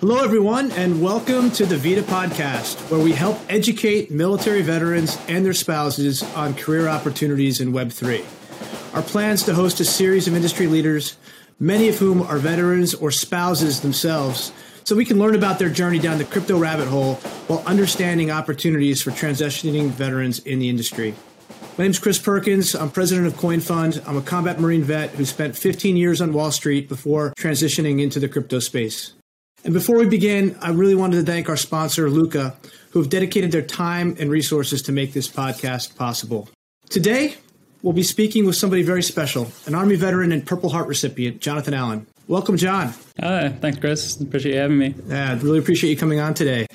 Hello, everyone, and welcome to the VIDA Podcast, where we help educate military veterans and their spouses on career opportunities in Web3. Our plans to host a series of industry leaders, many of whom are veterans or spouses themselves, so we can learn about their journey down the crypto rabbit hole while understanding opportunities for transitioning veterans in the industry. My name is Chris Perkins. I'm president of CoinFund. I'm a combat Marine vet who spent 15 years on Wall Street before transitioning into the crypto space. And before we begin, I really wanted to thank our sponsor, Luca, who have dedicated their time and resources to make this podcast possible. Today, we'll be speaking with somebody very special, an Army veteran and Purple Heart recipient, Jonathan Allen. Welcome, John. Hi, thanks, Chris. Appreciate you having me. Yeah, really appreciate you coming on today.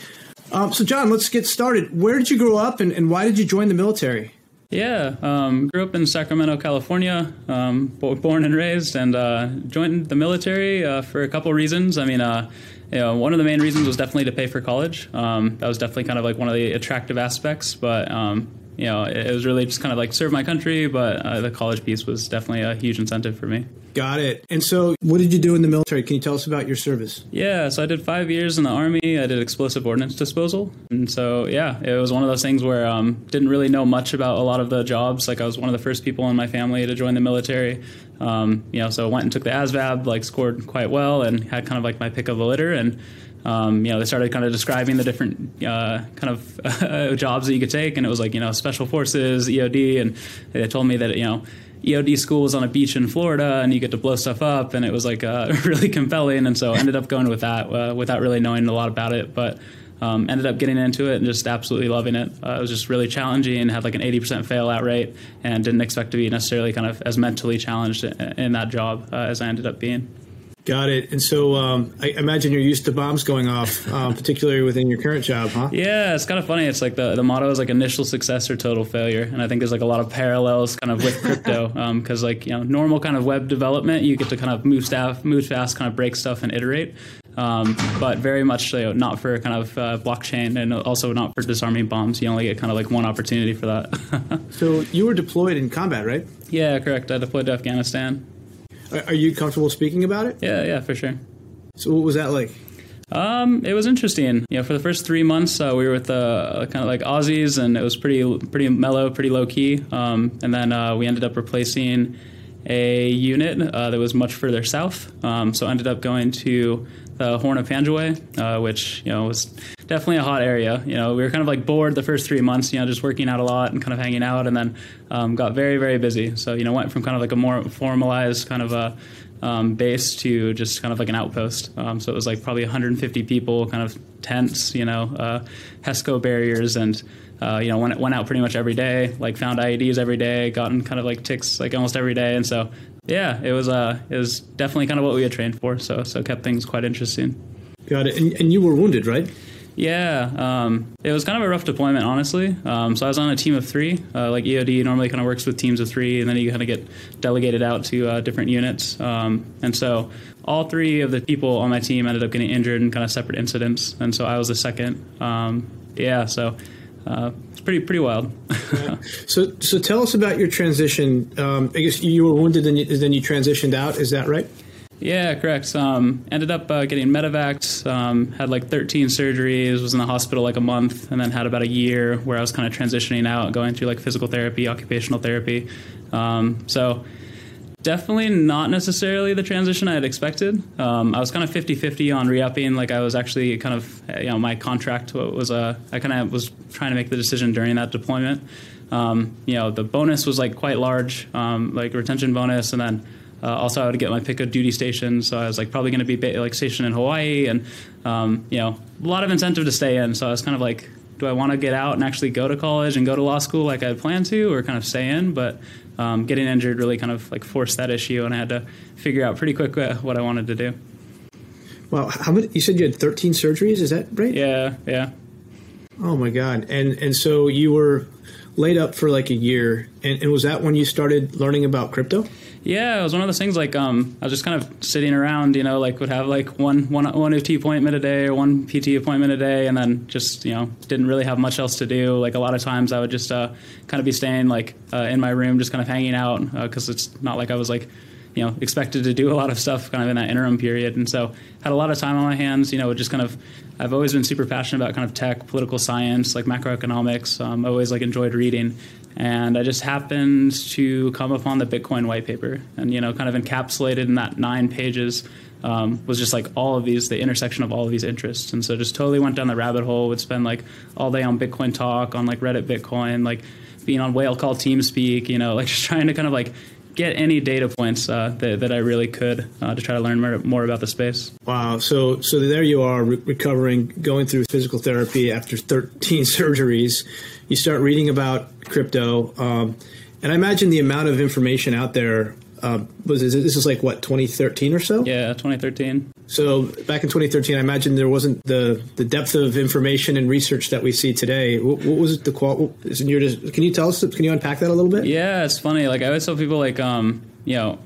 Um, so, John, let's get started. Where did you grow up and, and why did you join the military? Yeah, um, grew up in Sacramento, California, um, born and raised, and uh, joined the military uh, for a couple reasons. I mean, uh, you know, one of the main reasons was definitely to pay for college. Um, that was definitely kind of like one of the attractive aspects, but um, you know, it, was really just kind of like serve my country, but uh, the college piece was definitely a huge incentive for me. Got it. And so, what did you do in the military? Can you tell us about your service? Yeah, so I did five years in the Army. I did explosive ordnance disposal. And so, yeah, it was one of those things where um, didn't really know much about a lot of the jobs. Like, I was one of the first people in my family to join the military. Um, you know, so I went and took the ASVAB, like, scored quite well, and had kind of like my pick of the litter. And um, you know, they started kind of describing the different uh, kind of jobs that you could take, and it was like you know, special forces, EOD, and they told me that you know, EOD school was on a beach in Florida, and you get to blow stuff up, and it was like uh, really compelling, and so I ended up going with that uh, without really knowing a lot about it, but. Um, ended up getting into it and just absolutely loving it. Uh, it was just really challenging, had like an 80% fail out rate, and didn't expect to be necessarily kind of as mentally challenged in, in that job uh, as I ended up being. Got it. And so um, I imagine you're used to bombs going off, um, particularly within your current job, huh? Yeah, it's kind of funny. It's like the, the motto is like initial success or total failure. And I think there's like a lot of parallels kind of with crypto because um, like, you know, normal kind of web development, you get to kind of move staff, move fast, kind of break stuff and iterate. Um, but very much know, not for kind of uh, blockchain and also not for disarming bombs. You only get kind of like one opportunity for that. so you were deployed in combat, right? Yeah, correct. I deployed to Afghanistan. Are you comfortable speaking about it? Yeah, yeah, for sure. So, what was that like? Um, it was interesting. You know, for the first three months, uh, we were with uh, kind of like Aussies, and it was pretty, pretty mellow, pretty low key. Um, and then uh, we ended up replacing a unit uh, that was much further south. Um, so, ended up going to the Horn of Panjwai, uh, which you know was definitely a hot area. You know, we were kind of like bored the first three months, you know, just working out a lot and kind of hanging out, and then um, got very, very busy. So, you know, went from kind of like a more formalized kind of a um, base to just kind of like an outpost. Um, so it was like probably 150 people, kind of tents, you know, uh, HESCO barriers, and uh, you know went went out pretty much every day. Like found IEDs every day, gotten kind of like ticks like almost every day, and so yeah, it was uh it was definitely kind of what we had trained for. So so kept things quite interesting. Got it. And, and you were wounded, right? Yeah, um, it was kind of a rough deployment, honestly. Um, so I was on a team of three. Uh, like EOD normally kind of works with teams of three, and then you kind of get delegated out to uh, different units. Um, and so all three of the people on my team ended up getting injured in kind of separate incidents, and so I was the second. Um, yeah, so uh, it's pretty pretty wild. so so tell us about your transition. Um, I guess you were wounded and then you transitioned out. Is that right? Yeah, correct. Um, ended up uh, getting medevaced. Um, had like 13 surgeries. Was in the hospital like a month, and then had about a year where I was kind of transitioning out, going through like physical therapy, occupational therapy. Um, so definitely not necessarily the transition I had expected. Um, I was kind of 50-50 on re-upping. Like I was actually kind of, you know, my contract was. Uh, I kind of was trying to make the decision during that deployment. Um, you know, the bonus was like quite large, um, like retention bonus, and then uh, also, I would get my pick of duty stations. So I was like probably going to be ba- like stationed in Hawaii, and um, you know, a lot of incentive to stay in. So I was kind of like, do I want to get out and actually go to college and go to law school like I had planned to, or kind of stay in? But um, getting injured really kind of like forced that issue, and I had to figure out pretty quick uh, what I wanted to do. Well, how many? You said you had 13 surgeries. Is that right? Yeah, yeah. Oh my god! And and so you were laid up for like a year, and, and was that when you started learning about crypto? Yeah, it was one of those things like um, I was just kind of sitting around, you know, like would have like one one one OT appointment a day or one PT appointment a day, and then just you know didn't really have much else to do. Like a lot of times I would just uh, kind of be staying like uh, in my room, just kind of hanging out because uh, it's not like I was like you know expected to do a lot of stuff kind of in that interim period, and so had a lot of time on my hands. You know, just kind of I've always been super passionate about kind of tech, political science, like macroeconomics. Um, I always like enjoyed reading, and I just happened to come upon the Bitcoin white paper, and you know, kind of encapsulated in that nine pages. Um, was just like all of these, the intersection of all of these interests. And so just totally went down the rabbit hole, would spend like all day on Bitcoin talk, on like Reddit Bitcoin, like being on Whale Call TeamSpeak, you know, like just trying to kind of like get any data points uh, that, that I really could uh, to try to learn more, more, about the space. Wow. So, so there you are re- recovering, going through physical therapy after 13 surgeries. You start reading about crypto. Um, and I imagine the amount of information out there uh, was this is like what 2013 or so? Yeah, 2013. So back in 2013, I imagine there wasn't the the depth of information and research that we see today. What, what was the qual? Can you tell us? Can you unpack that a little bit? Yeah, it's funny. Like I always tell people, like um, you know,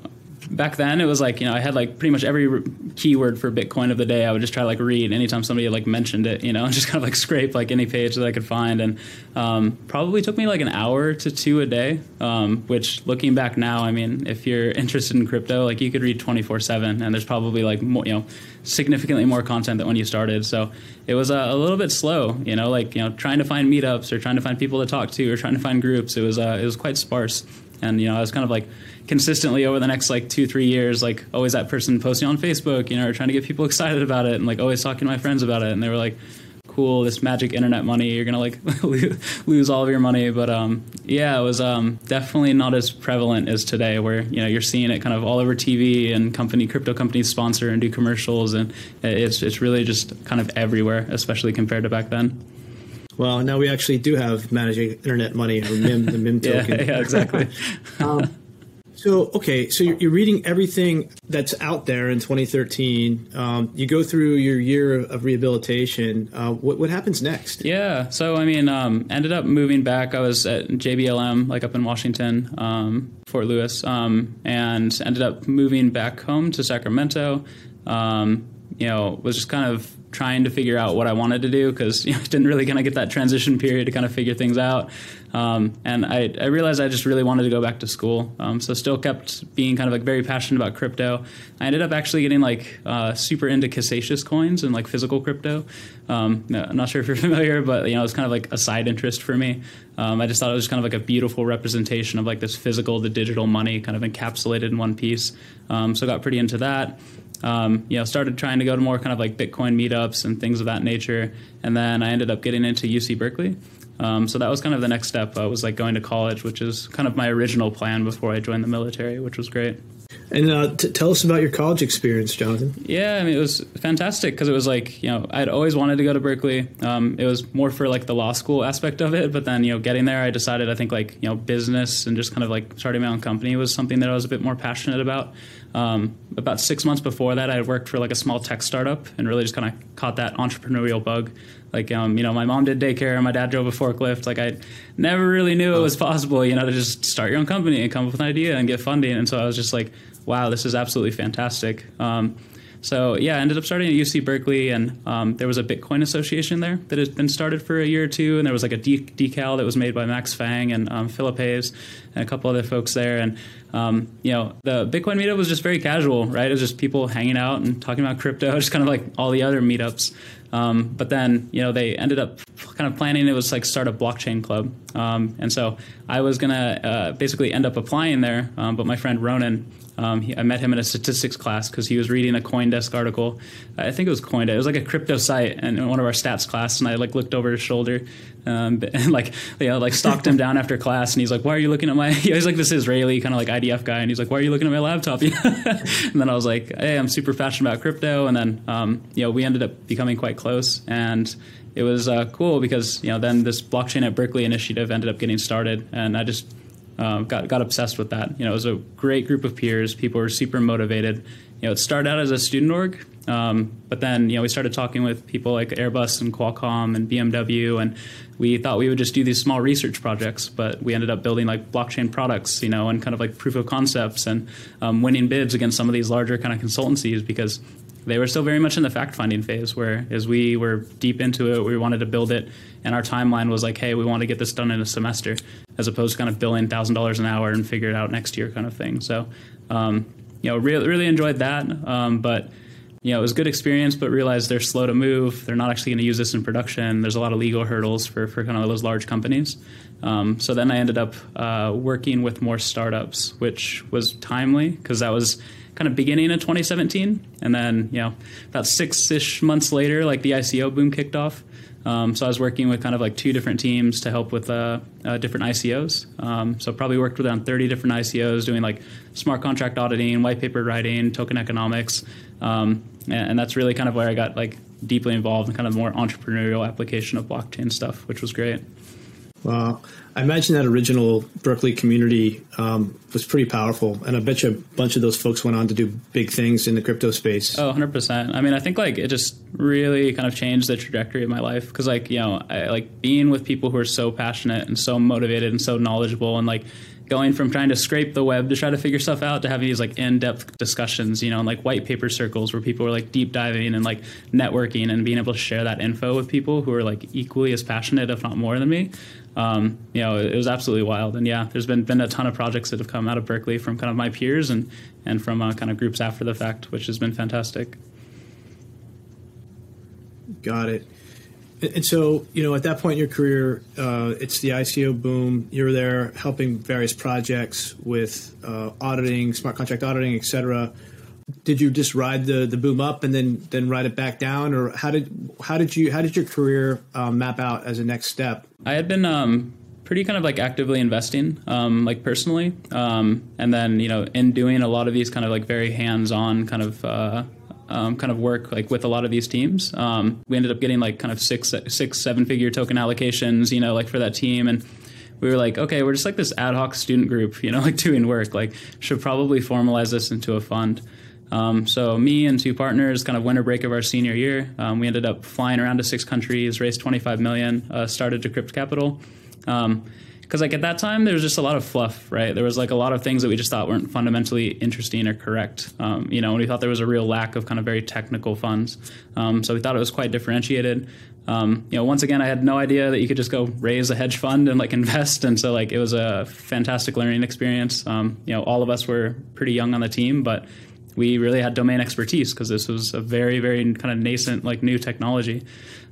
back then it was like you know I had like pretty much every keyword for Bitcoin of the day. I would just try to like read anytime somebody like mentioned it you know and just kind of like scrape like any page that I could find. And um, probably took me like an hour to two a day um, which looking back now I mean if you're interested in crypto like you could read 24 seven and there's probably like more you know significantly more content than when you started. So it was a, a, little bit slow you know like you know trying to find meetups or trying to find people to talk to or trying to find groups. It was uh, it was quite sparse and you know I was kind of like consistently over the next like two three years like always that person posting on facebook you know or trying to get people excited about it and like always talking to my friends about it. And they were like cool this magic internet money you're gonna like lose all of your money. But um, yeah it was um, definitely not as prevalent as today where you know you're seeing it kind of all over tv and company crypto companies sponsor and do commercials. And it's it's really just kind of everywhere especially compared to back then well, now we actually do have Magic Internet Money or MIM, the MIM token. yeah, yeah, exactly. um, so, okay, so you're, you're, reading everything that's out there in 2013. Um, you go through your year of rehabilitation. Uh, what, what, happens next? Yeah, so I mean, um, ended up moving back. I was at JBLM, like up in Washington, um, Fort Lewis, um, and ended up moving back home to Sacramento. Um, you know, was just kind of trying to figure out what I wanted to do because you know, didn't really kind of get that transition period to kind of figure things out. Um, and I, I, realized I just really wanted to go back to school. Um, so still kept being kind of like very passionate about crypto. I ended up actually getting like uh, super into Casascius coins and like physical crypto. Um, I'm not sure if you're familiar, but you know it's kind of like a side interest for me. Um, I just thought it was kind of like a beautiful representation of like this physical to digital money kind of encapsulated in one piece. Um, so got pretty into that um, you know, started trying to go to more kind of like Bitcoin meetups and things of that nature. And then I ended up getting into UC Berkeley. Um, so that was kind of the next step. I was like going to college, which is kind of my original plan before I joined the military, which was great. And uh, t- tell us about your college experience, Jonathan. Yeah, I mean, it was fantastic because it was like, you know, I'd always wanted to go to Berkeley. Um, it was more for like the law school aspect of it. But then, you know, getting there, I decided I think like, you know, business and just kind of like starting my own company was something that I was a bit more passionate about. Um, about six months before that, I had worked for like a small tech startup and really just kind of caught that entrepreneurial bug. Like, um, you know, my mom did daycare, and my dad drove a forklift. Like, I never really knew it was possible, you know, to just start your own company and come up with an idea and get funding. And so I was just like, wow, this is absolutely fantastic. Um, so yeah, I ended up starting at UC Berkeley, and um, there was a Bitcoin association there that had been started for a year or two, and there was like a de- decal that was made by Max Fang and um, Philip Hayes and a couple other folks there, and um, you know the Bitcoin meetup was just very casual, right? It was just people hanging out and talking about crypto, just kind of like all the other meetups. Um, but then you know they ended up kind of planning it was like start a blockchain club, um, and so I was gonna uh, basically end up applying there, um, but my friend Ronan um, he, I met him in a statistics class because he was reading a CoinDesk article. I think it was CoinDesk. It was like a crypto site, and in one of our stats class, and I like looked over his shoulder, um, and like you know, like stalked him down after class, and he's like, "Why are you looking at my?" He's like this Israeli kind of like IDF guy, and he's like, "Why are you looking at my laptop?" and then I was like, "Hey, I'm super passionate about crypto," and then um, you know we ended up becoming quite close, and it was uh, cool because you know then this blockchain at Berkeley initiative ended up getting started, and I just um, got got obsessed with that. You know, it was a great group of peers. People were super motivated. You know, it started out as a student org, um, but then you know we started talking with people like Airbus and Qualcomm and BMW, and we thought we would just do these small research projects. But we ended up building like blockchain products, you know, and kind of like proof of concepts and um, winning bids against some of these larger kind of consultancies because they were still very much in the fact finding phase where as we were deep into it we wanted to build it and our timeline was like hey we want to get this done in a semester as opposed to kind of billing thousand dollars an hour and figure it out next year kind of thing so um, you know, really really enjoyed that. Um, but you know, it was a good experience, but realized they're slow to move. They're not actually going to use this in production. There's a lot of legal hurdles for, for kind of those large companies. Um, so then I ended up uh, working with more startups, which was timely because that was kind of beginning of 2017. And then, you know, about six ish months later, like the ICO boom kicked off. Um, so I was working with kind of like two different teams to help with uh, uh, different ICOs. Um, so probably worked with around 30 different ICOs doing like smart contract auditing, white paper writing, token economics. Um, and, and, that's really kind of where I got like deeply involved in kind of more entrepreneurial application of blockchain stuff, which was great. Wow. I imagine that original Berkeley community um, was pretty powerful. And I bet you a bunch of those folks went on to do big things in the crypto space. Oh, 100%. I mean, I think like it just really kind of changed the trajectory of my life. Cause like, you know, I like being with people who are so passionate and so motivated and so knowledgeable and like going from trying to scrape the web to try to figure stuff out to having these like in-depth discussions you know like white paper circles where people are like deep diving and like networking and being able to share that info with people who are like equally as passionate if not more than me. Um, you know it, was absolutely wild. And yeah there's been been a ton of projects that have come out of berkeley from kind of my peers and and from uh, kind of groups after the fact which has been fantastic. Got it and so, you know, at that point in your career, uh, it's the ICO boom. You're there helping various projects with uh, auditing, smart contract auditing, et cetera. Did you just ride the, the boom up and then then ride it back down, or how did how did you how did your career um, map out as a next step? I had been um, pretty kind of like actively investing, um, like personally, um, and then you know in doing a lot of these kind of like very hands on kind of uh, um, kind of work like with a lot of these teams. Um, we ended up getting like kind of six, six, seven figure token allocations, you know, like for that team. And we were like, okay, we're just like this ad hoc student group, you know, like doing work. Like, should probably formalize this into a fund. Um, so me and two partners, kind of winter break of our senior year, um, we ended up flying around to six countries, raised 25 million, uh, started Decrypt Capital. Um, because like at that time there was just a lot of fluff right? There was like a lot of things that we just thought weren't fundamentally interesting or correct um, you know and we thought there was a real lack of kind of very technical funds um, so we thought it was quite differentiated. Um, you know once again i had no idea that you could just go raise a hedge fund and like invest and so like it was a fantastic learning experience. Um, you know all of us were pretty young on the team but we really had domain expertise because this was a very very kind of nascent like new technology.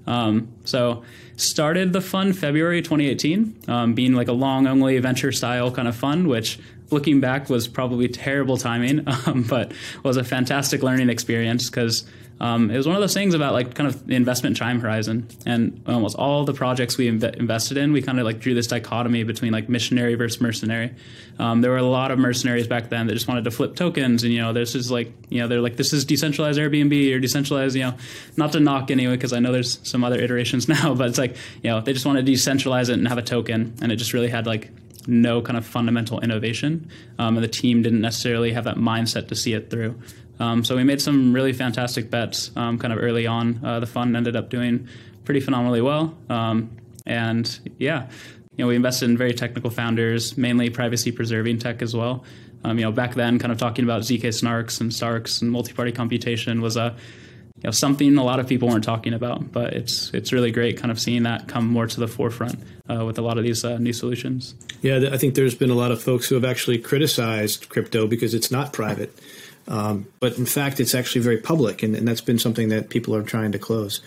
Um, so started the fund February 2018, um, being like a long only venture style kind of fund, which looking back was probably terrible timing, um, but was a fantastic learning experience because um, it was one of those things about like kind of the investment time horizon and almost all the projects we inv- invested in we kind of like drew this dichotomy between like missionary versus mercenary. Um, there were a lot of mercenaries back then that just wanted to flip tokens and you know this is like you know they're like this is decentralized airbnb or decentralized you know not to knock anyway because i know there's some other iterations now but it's like you know they just want to decentralize it and have a token and it just really had like no kind of fundamental innovation. Um, and the team didn't necessarily have that mindset to see it through um, so we made some really fantastic bets um, kind of early on. Uh, the fund ended up doing pretty phenomenally well. Um, and yeah, you know, we invested in very technical founders, mainly privacy preserving tech as well. Um, you know, back then, kind of talking about zk snarks and starks and multi-party computation was a you know something a lot of people weren't talking about. But it's it's really great, kind of seeing that come more to the forefront uh, with a lot of these uh, new solutions. Yeah, I think there's been a lot of folks who have actually criticized crypto because it's not private. Um, but in fact, it's actually very public, and, and, that's been something that people are trying to close.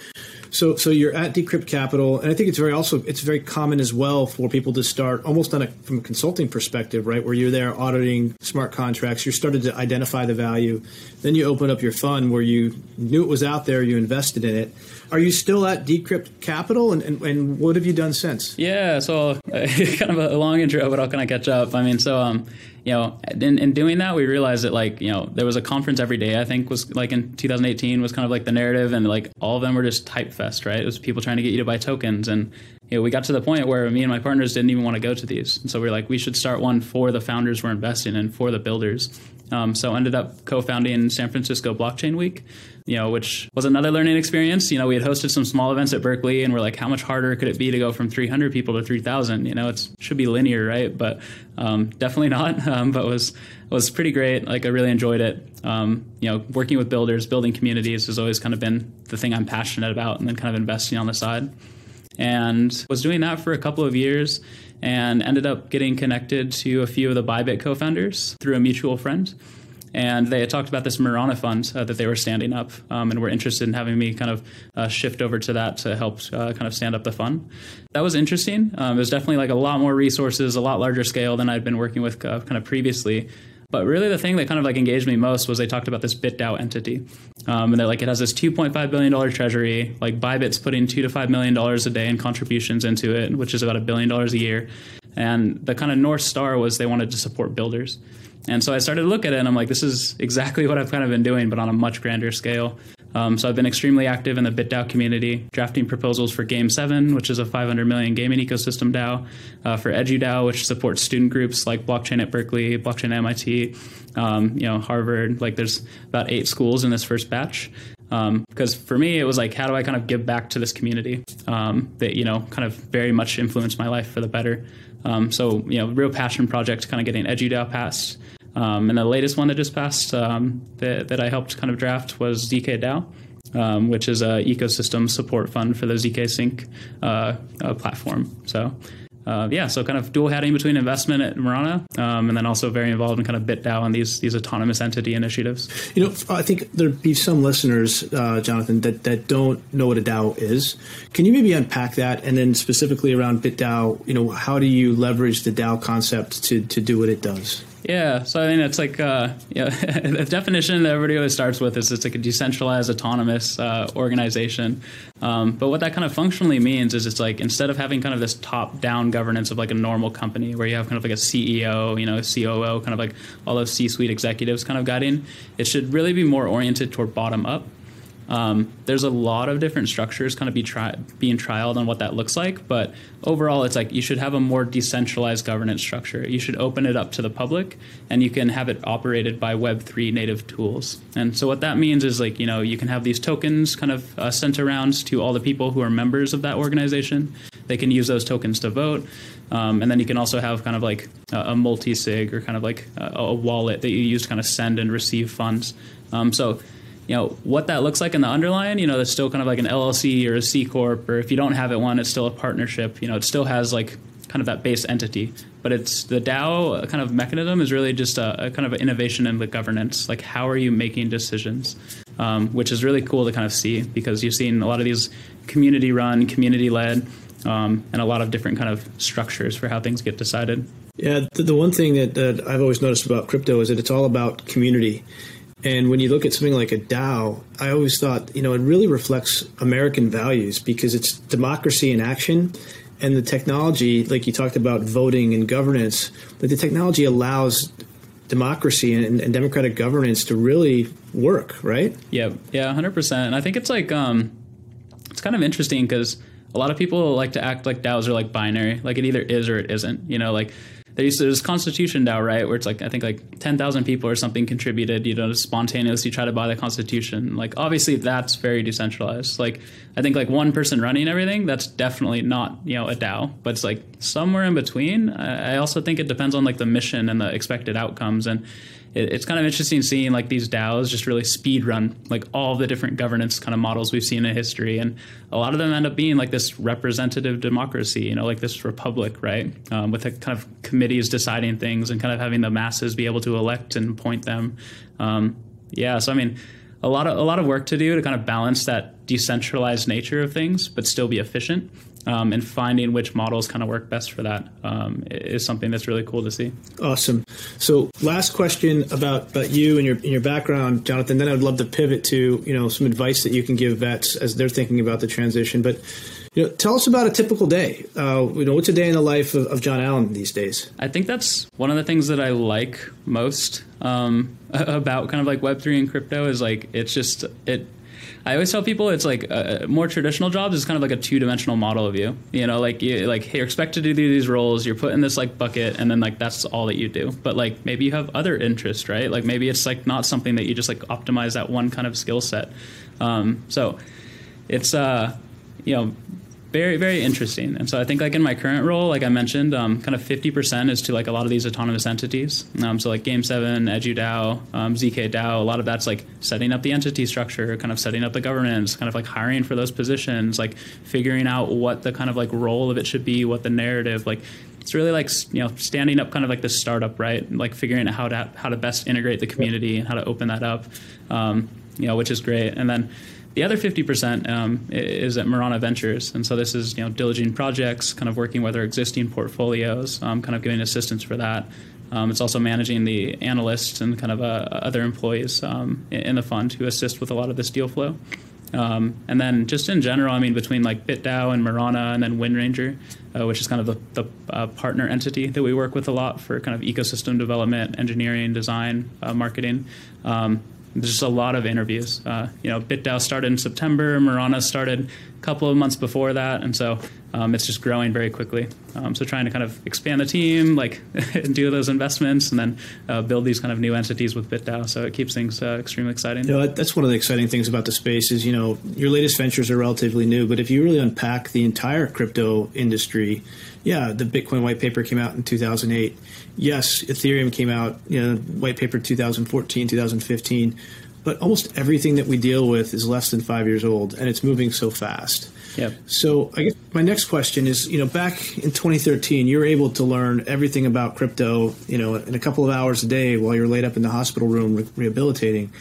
So, so you're at Decrypt Capital, and I think it's very also it's very common as well for people to start almost on a from a consulting perspective, right? Where you're there auditing smart contracts, you're started to identify the value, then you open up your fund where you knew it was out there, you invested in it. Are you still at Decrypt Capital, and, and, and what have you done since? Yeah, so kind of a long intro, but I'll kind of catch up. I mean, so um, you know, in, in doing that, we realized that like, you know, there was a conference every day, I think was like in 2018 was kind of like the narrative and like all of them were just type fest, right? It was people trying to get you to buy tokens. And, you know, we got to the point where me and my partners didn't even want to go to these. And so we are like, we should start one for the founders we're investing in, for the builders. Um, so ended up co-founding San Francisco Blockchain Week, you know, which was another learning experience. You know, we had hosted some small events at Berkeley, and we're like, how much harder could it be to go from 300 people to 3,000? You know, it should be linear, right? But um, definitely not. Um, but was was pretty great. Like I really enjoyed it. Um, you know, working with builders, building communities has always kind of been the thing I'm passionate about, and then kind of investing on the side. And was doing that for a couple of years, and ended up getting connected to a few of the Bybit co-founders through a mutual friend and they had talked about this Mirana fund uh, that they were standing up, um, and were interested in having me kind of uh, shift over to that to help uh, kind of stand up the fund. That was interesting. Um, it was definitely like a lot more resources, a lot larger scale than I'd been working with uh, kind of previously. But really, the thing that kind of like engaged me most was they talked about this BitDAO entity, um, and they're like, it has this 2.5 billion dollar treasury. Like Bybit's putting two to five million dollars a day in contributions into it, which is about a billion dollars a year. And the kind of north star was they wanted to support builders. And so I started to look at it, and I'm like, this is exactly what I've kind of been doing, but on a much grander scale. Um, so I've been extremely active in the BitDAO community, drafting proposals for Game 7, which is a 500 million gaming ecosystem DAO, uh, for EduDAO, which supports student groups like Blockchain at Berkeley, Blockchain at MIT, um, you know, Harvard. Like there's about eight schools in this first batch. Um, because for me, it was like, how do I kind of give back to this community um, that, you know, kind of very much influenced my life for the better. Um, so, you know, real passion project kind of getting EduDAO passed. Um, and the latest one that just passed um, that, that, I helped kind of draft was ZK DAO, um, which is a ecosystem support fund for the zkSync uh, uh, platform. So. Uh, yeah, so kind of dual hatting between investment at Mirana, um, and then also very involved in kind of BitDAO and these these autonomous entity initiatives. You know, I think there'd be some listeners, uh, Jonathan, that, that don't know what a DAO is. Can you maybe unpack that, and then specifically around BitDAO, you know, how do you leverage the DAO concept to to do what it does? Yeah, so I mean, it's like uh, yeah, the definition that everybody always starts with is it's like a decentralized, autonomous uh, organization. Um, but what that kind of functionally means is it's like instead of having kind of this top-down governance of like a normal company where you have kind of like a CEO, you know, COO, kind of like all those C-suite executives kind of guiding, it should really be more oriented toward bottom-up. Um, there's a lot of different structures kind of be try- being trialed on what that looks like, but overall, it's like you should have a more decentralized governance structure. You should open it up to the public, and you can have it operated by Web3 native tools. And so what that means is like you know you can have these tokens kind of uh, sent around to all the people who are members of that organization. They can use those tokens to vote, um, and then you can also have kind of like a, a multi-sig or kind of like a, a, wallet that you use to kind of send and receive funds. Um, so you know what that looks like in the underlying you know it's still kind of like an llc or a c corp or if you don't have it one it's still a partnership you know it still has like kind of that base entity. But it's the dao kind of mechanism is really just a, a kind of innovation in the governance. Like how are you making decisions? Um, which is really cool to kind of see because you've seen a lot of these community run community led um, and a lot of different kind of structures for how things get decided. Yeah the, the one thing that i've always noticed about crypto is that it's all about community and when you look at something like a DAO, I always thought, you know, it really reflects American values because it's democracy in action. And the technology, like you talked about voting and governance, that the technology allows democracy and, and, democratic governance to really work, right? Yeah, yeah, hundred percent. And I think it's like um, it's kind of interesting because a lot of people like to act like DAOs are like binary, like it either is or it isn't. You know, like there's Constitution DAO, right, where it's like I think like ten thousand people or something contributed, you know, to spontaneously try to buy the Constitution. Like obviously that's very decentralized. Like I think like one person running everything, that's definitely not you know a DAO, but it's like somewhere in between. I also think it depends on like the mission and the expected outcomes and it, it's kind of interesting seeing like these DAOs just really speed run like all the different governance kind of models we've seen in history, and a lot of them end up being like this representative democracy, you know, like this republic, right, um, with a kind of committees deciding things and kind of having the masses be able to elect and appoint them. Um, yeah, so I mean a lot of a lot of work to do to kind of balance that decentralized nature of things, but still be efficient um, and finding which models kind of work best for that um, is something that's really cool to see. Awesome. So, last question about, about you and your and your background, Jonathan. Then I'd love to pivot to you know some advice that you can give vets as they're thinking about the transition. But you know, tell us about a typical day. Uh, you know, what's a day in the life of, of, John Allen these days? I think that's one of the things that I like most um, about kind of like Web three and crypto is like it's just it I always tell people it's like a more traditional jobs is kind of like a two dimensional model of you. You know, like you like you're expected to do these roles, you're put in this like bucket, and then like that's all that you do. But like maybe you have other interests, right? Like maybe it's like not something that you just like optimize that one kind of skill set. Um, so it's uh, you know very very interesting and so i think like in my current role like i mentioned um, kind of 50% is to like a lot of these autonomous entities um, so like game 7 edudao um, zk dao a lot of that's like setting up the entity structure kind of setting up the governance kind of like hiring for those positions like figuring out what the kind of like role of it should be what the narrative like it's really like you know standing up kind of like the startup, right? Like figuring out how to how to best integrate the community and how to open that up, um, you know, which is great. And then the other 50% um, is at Mirana Ventures, and so this is you know diligent projects, kind of working with our existing portfolios, um, kind of giving assistance for that. Um, it's also managing the analysts and kind of uh, other employees um, in the fund who assist with a lot of this deal flow. Um, and then just in general, I mean, between like BitDAO and Mirana and then WindRanger, uh, which is kind of the, the uh, partner entity that we work with a lot for kind of ecosystem development, engineering, design, uh, marketing. Um, there's just a lot of interviews. Uh, you know, BitDAO started in September, Mirana started a couple of months before that, and so um, it's just growing very quickly. Um, so trying to kind of expand the team, like do those investments, and then uh, build these kind of new entities with BitDAO. So it keeps things uh, extremely exciting. You know, that's one of the exciting things about the space is you know your latest ventures are relatively new, but if you really unpack the entire crypto industry, yeah, the Bitcoin white paper came out in 2008. Yes, Ethereum came out, you know, white paper 2014, 2015 but almost everything that we deal with is less than five years old, and it's moving so fast. Yep. So I guess my next question is, you know, back in 2013, you were able to learn everything about crypto, you know, in a couple of hours a day while you're laid up in the hospital room re- rehabilitating.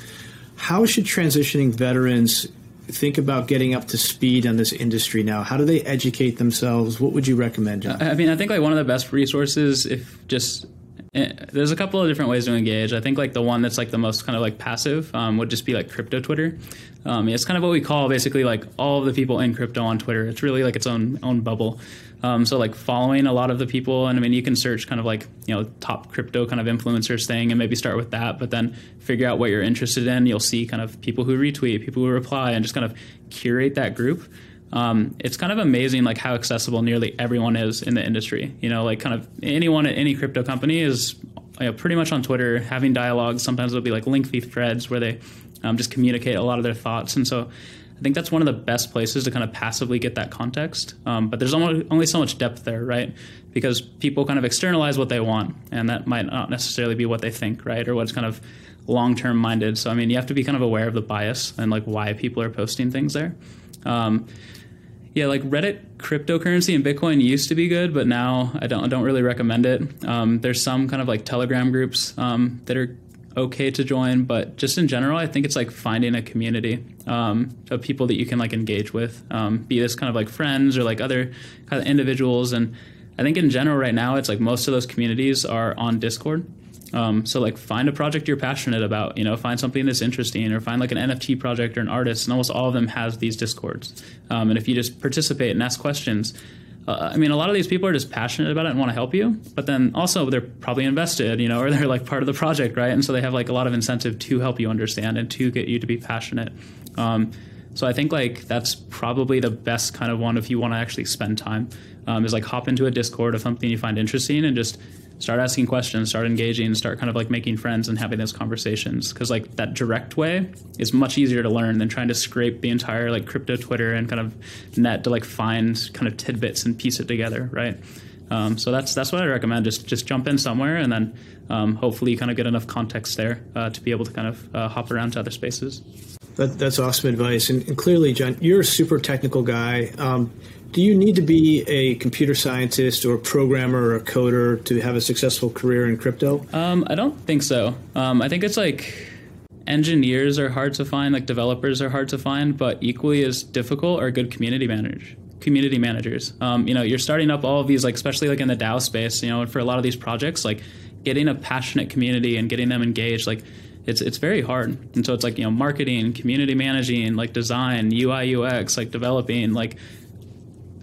How should transitioning veterans think about getting up to speed on this industry now? How do they educate themselves? What would you recommend, John? I mean, I think like one of the best resources, if just Eh, there's a couple of different ways to engage. I think like the one that's like the most kind of like passive um, would just be like crypto Twitter. Um, it's kind of what we call basically like all of the people in crypto on Twitter. It's really like its own own bubble. Um, so like following a lot of the people, and I mean you can search kind of like you know top crypto kind of influencers thing, and maybe start with that, but then figure out what you're interested in. You'll see kind of people who retweet, people who reply, and just kind of curate that group um, it's kind of amazing like how accessible nearly everyone is in the industry. You know, like kind of anyone at any crypto company is you know, pretty much on Twitter having dialogues. Sometimes it'll be like lengthy threads where they um, just communicate a lot of their thoughts. And so I think that's one of the best places to kind of passively get that context. Um, but there's only, only so much depth there, right? Because people kind of externalize what they want, and that might not necessarily be what they think, right? Or what's kind of long term minded. So, I mean, you have to be kind of aware of the bias and like why people are posting things there. Um, yeah, like Reddit cryptocurrency and Bitcoin used to be good, but now I don't I don't really recommend it. Um, there's some kind of like Telegram groups um, that are okay to join, but just in general, I think it's like finding a community um, of people that you can like engage with, um, be this kind of like friends or like other kind of individuals. And I think in general, right now, it's like most of those communities are on Discord. Um, so like find a project you're passionate about, you know, find something that's interesting or find like an NFT project or an artist and almost all of them has these discords. Um, and if you just participate and ask questions, uh, I mean, a lot of these people are just passionate about it and want to help you, but then also they're probably invested, you know, or they're like part of the project, right? And so they have like a lot of incentive to help you understand and to get you to be passionate. Um, so I think like that's probably the best kind of one if you want to actually spend time um, is like hop into a Discord of something you find interesting and just start asking questions, start engaging, start kind of like making friends and having those conversations. Because like that direct way is much easier to learn than trying to scrape the entire like crypto Twitter and kind of net to like find kind of tidbits and piece it together, right? Um, so that's that's what I recommend. Just just jump in somewhere and then um, hopefully you kind of get enough context there uh, to be able to kind of uh, hop around to other spaces. That, that's awesome advice. And, and, clearly, John, you're a super technical guy. Um, do you need to be a computer scientist or a programmer or a coder to have a successful career in crypto? Um, I don't think so. Um, I think it's like engineers are hard to find, like developers are hard to find, but equally as difficult are good community managers. Community managers. Um, you know, you're starting up all of these, like especially like in the DAO space. You know, for a lot of these projects, like getting a passionate community and getting them engaged, like it's it's very hard. And so it's like you know, marketing, community managing, like design, UI, UX, like developing, like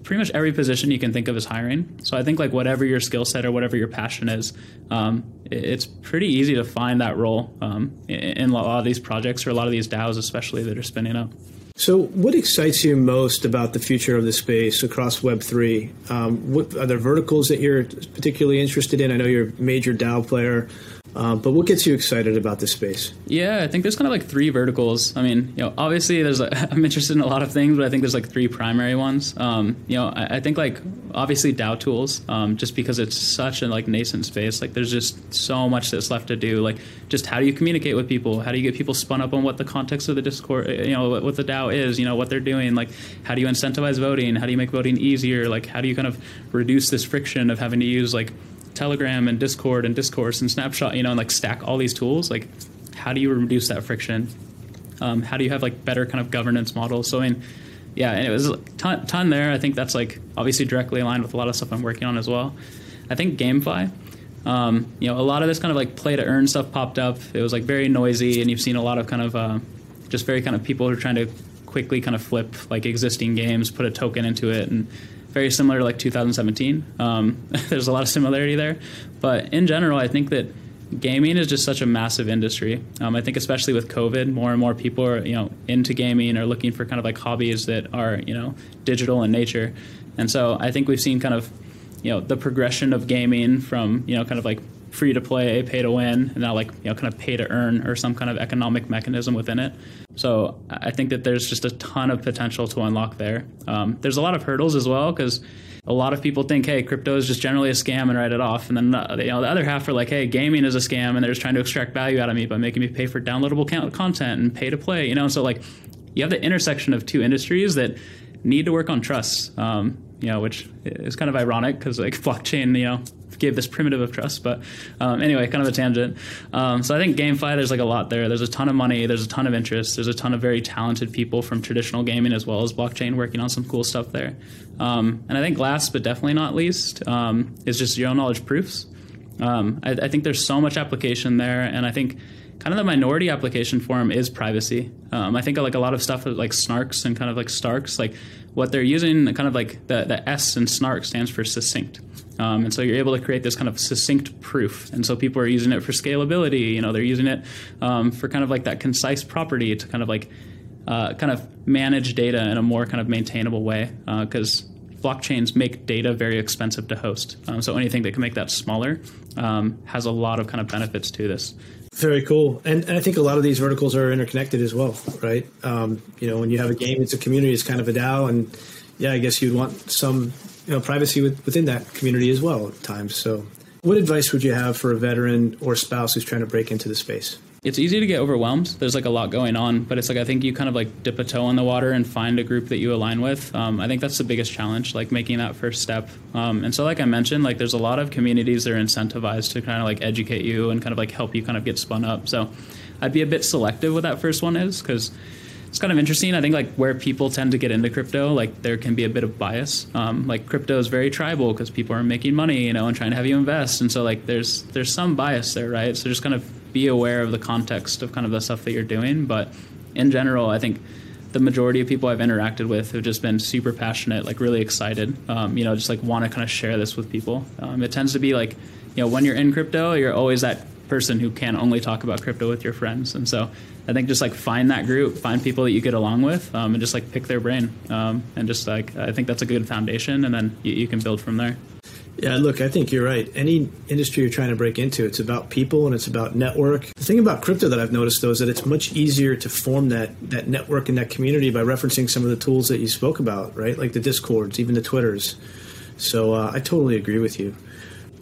pretty much every position you can think of is hiring. So I think like whatever your skill set or whatever your passion is, um, it's pretty easy to find that role um, in a lot of these projects or a lot of these DAOs, especially that are spinning up. So, what excites you most about the future of the space across Web three? Um, what are there verticals that you're particularly interested in? I know you're a major DAO player. Um, but what gets you excited about this space? Yeah, I think there's kind of like three verticals. I mean, you know, obviously there's I'm interested in a lot of things, but I think there's like three primary ones. Um, you know, I, I, think like obviously DAO tools, um, just because it's such a like nascent space. Like there's just so much that's left to do. Like just how do you communicate with people? How do you get people spun up on what the context of the Discord, you know, what, what the DAO is, you know, what they're doing. Like how do you incentivize voting? How do you make voting easier? Like how do you kind of reduce this friction of having to use like Telegram and Discord and Discourse and Snapshot, you know, and like stack all these tools, like how do you reduce that friction? Um, how do you have like better kind of governance models? So I mean, yeah, and it was a ton, ton there. I think that's like obviously directly aligned with a lot of stuff I'm working on as well. I think GameFi, um, you know, a lot of this kind of like play to earn stuff popped up. It was like very noisy, and you've seen a lot of kind of uh, just very kind of people who are trying to quickly kind of flip like existing games, put a token into it, and very similar to like 2017. Um, there's a lot of similarity there, but in general, I think that gaming is just such a massive industry. Um, I think especially with COVID, more and more people are you know into gaming or looking for kind of like hobbies that are you know digital in nature, and so I think we've seen kind of you know the progression of gaming from you know kind of like free to play, pay to win, and not like you know kind of pay to earn or some kind of economic mechanism within it. So I think that there's just a ton of potential to unlock there. Um, there's a lot of hurdles as well because a lot of people think, hey, crypto is just generally a scam and write it off, and then you know the other half are like, hey, gaming is a scam and they're just trying to extract value out of me by making me pay for downloadable content and pay to play. You know, so like you have the intersection of two industries that need to work on trust. Um, you know, which is kind of ironic because like blockchain, you know, gave this primitive of trust. But um, anyway, kind of a tangent. Um, so I think GameFi, there's like a lot there. There's a ton of money. There's a ton of interest. There's a ton of very talented people from traditional gaming as well as blockchain working on some cool stuff there. Um, and I think last but definitely not least um, is just zero knowledge proofs. Um, I, I think there's so much application there, and I think kind of the minority application form is privacy. Um, I think like a lot of stuff like snarks and kind of like starks, like what they're using, kind of like the, the S in snark stands for succinct. Um, and so you're able to create this kind of succinct proof. And so people are using it for scalability. You know, they're using it um, for kind of like that concise property to kind of like uh, kind of manage data in a more kind of maintainable way. Because uh, blockchains make data very expensive to host. Um, so anything that can make that smaller um, has a lot of kind of benefits to this. Very cool, and, and, I think a lot of these verticals are interconnected as well, right? Um, you know, when you have a game, it's a community, it's kind of a DAO, and yeah, I guess you'd want some you know privacy with, within that community as well at times. So, what advice would you have for a veteran or spouse who's trying to break into the space? It's easy to get overwhelmed. There's like a lot going on, but it's like I think you kind of like dip a toe in the water and find a group that you align with. Um, I think that's the biggest challenge, like making that first step. Um, and so, like I mentioned, like there's a lot of communities that are incentivized to kind of like educate you and kind of like help you kind of get spun up. So, I'd be a bit selective what that first one is because it's kind of interesting. I think like where people tend to get into crypto, like there can be a bit of bias. Um, like crypto is very tribal because people are making money, you know, and trying to have you invest, and so like there's there's some bias there, right? So just kind of be aware of the context of kind of the stuff that you're doing. But in general, I think the majority of people I've interacted with have just been super passionate, like really excited, um, you know, just like want to kind of share this with people. Um, it tends to be like, you know, when you're in crypto, you're always that person who can only talk about crypto with your friends, and so I think just like find that group, find people that you get along with, um, and just like pick their brain, um, and just like I think that's a good foundation, and then you, you, can build from there. Yeah, look, I think you're right. Any industry you're trying to break into, it's about people and it's about network. The thing about crypto that I've noticed though is that it's much easier to form that that network and that community by referencing some of the tools that you spoke about, right? Like the discords, even the twitters. So uh, I totally agree with you.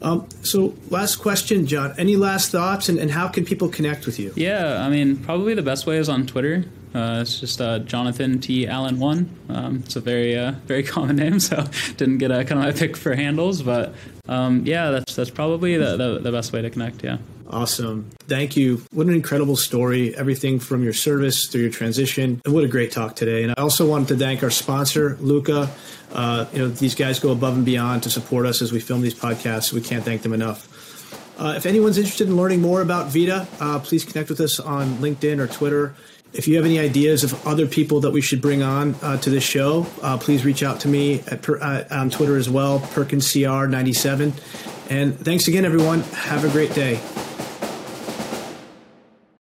Um, so, last question, John. Any last thoughts, and, and how can people connect with you? Yeah, I mean, probably the best way is on Twitter. Uh, it's just uh, Jonathan T. Allen one. Um, it's a very uh, very common name, so didn't get a kind of my pick for handles, but um, yeah, that's that's probably the, the, the best way to connect. Yeah. Awesome. Thank you. What an incredible story. Everything from your service through your transition. What a great talk today. And I also wanted to thank our sponsor, Luca. Uh, you know, these guys go above and beyond to support us as we film these podcasts. We can't thank them enough. Uh, if anyone's interested in learning more about VIDA, uh, please connect with us on LinkedIn or Twitter. If you have any ideas of other people that we should bring on uh, to this show, uh, please reach out to me at per, uh, on Twitter as well, PerkinsCR97. And thanks again, everyone. Have a great day.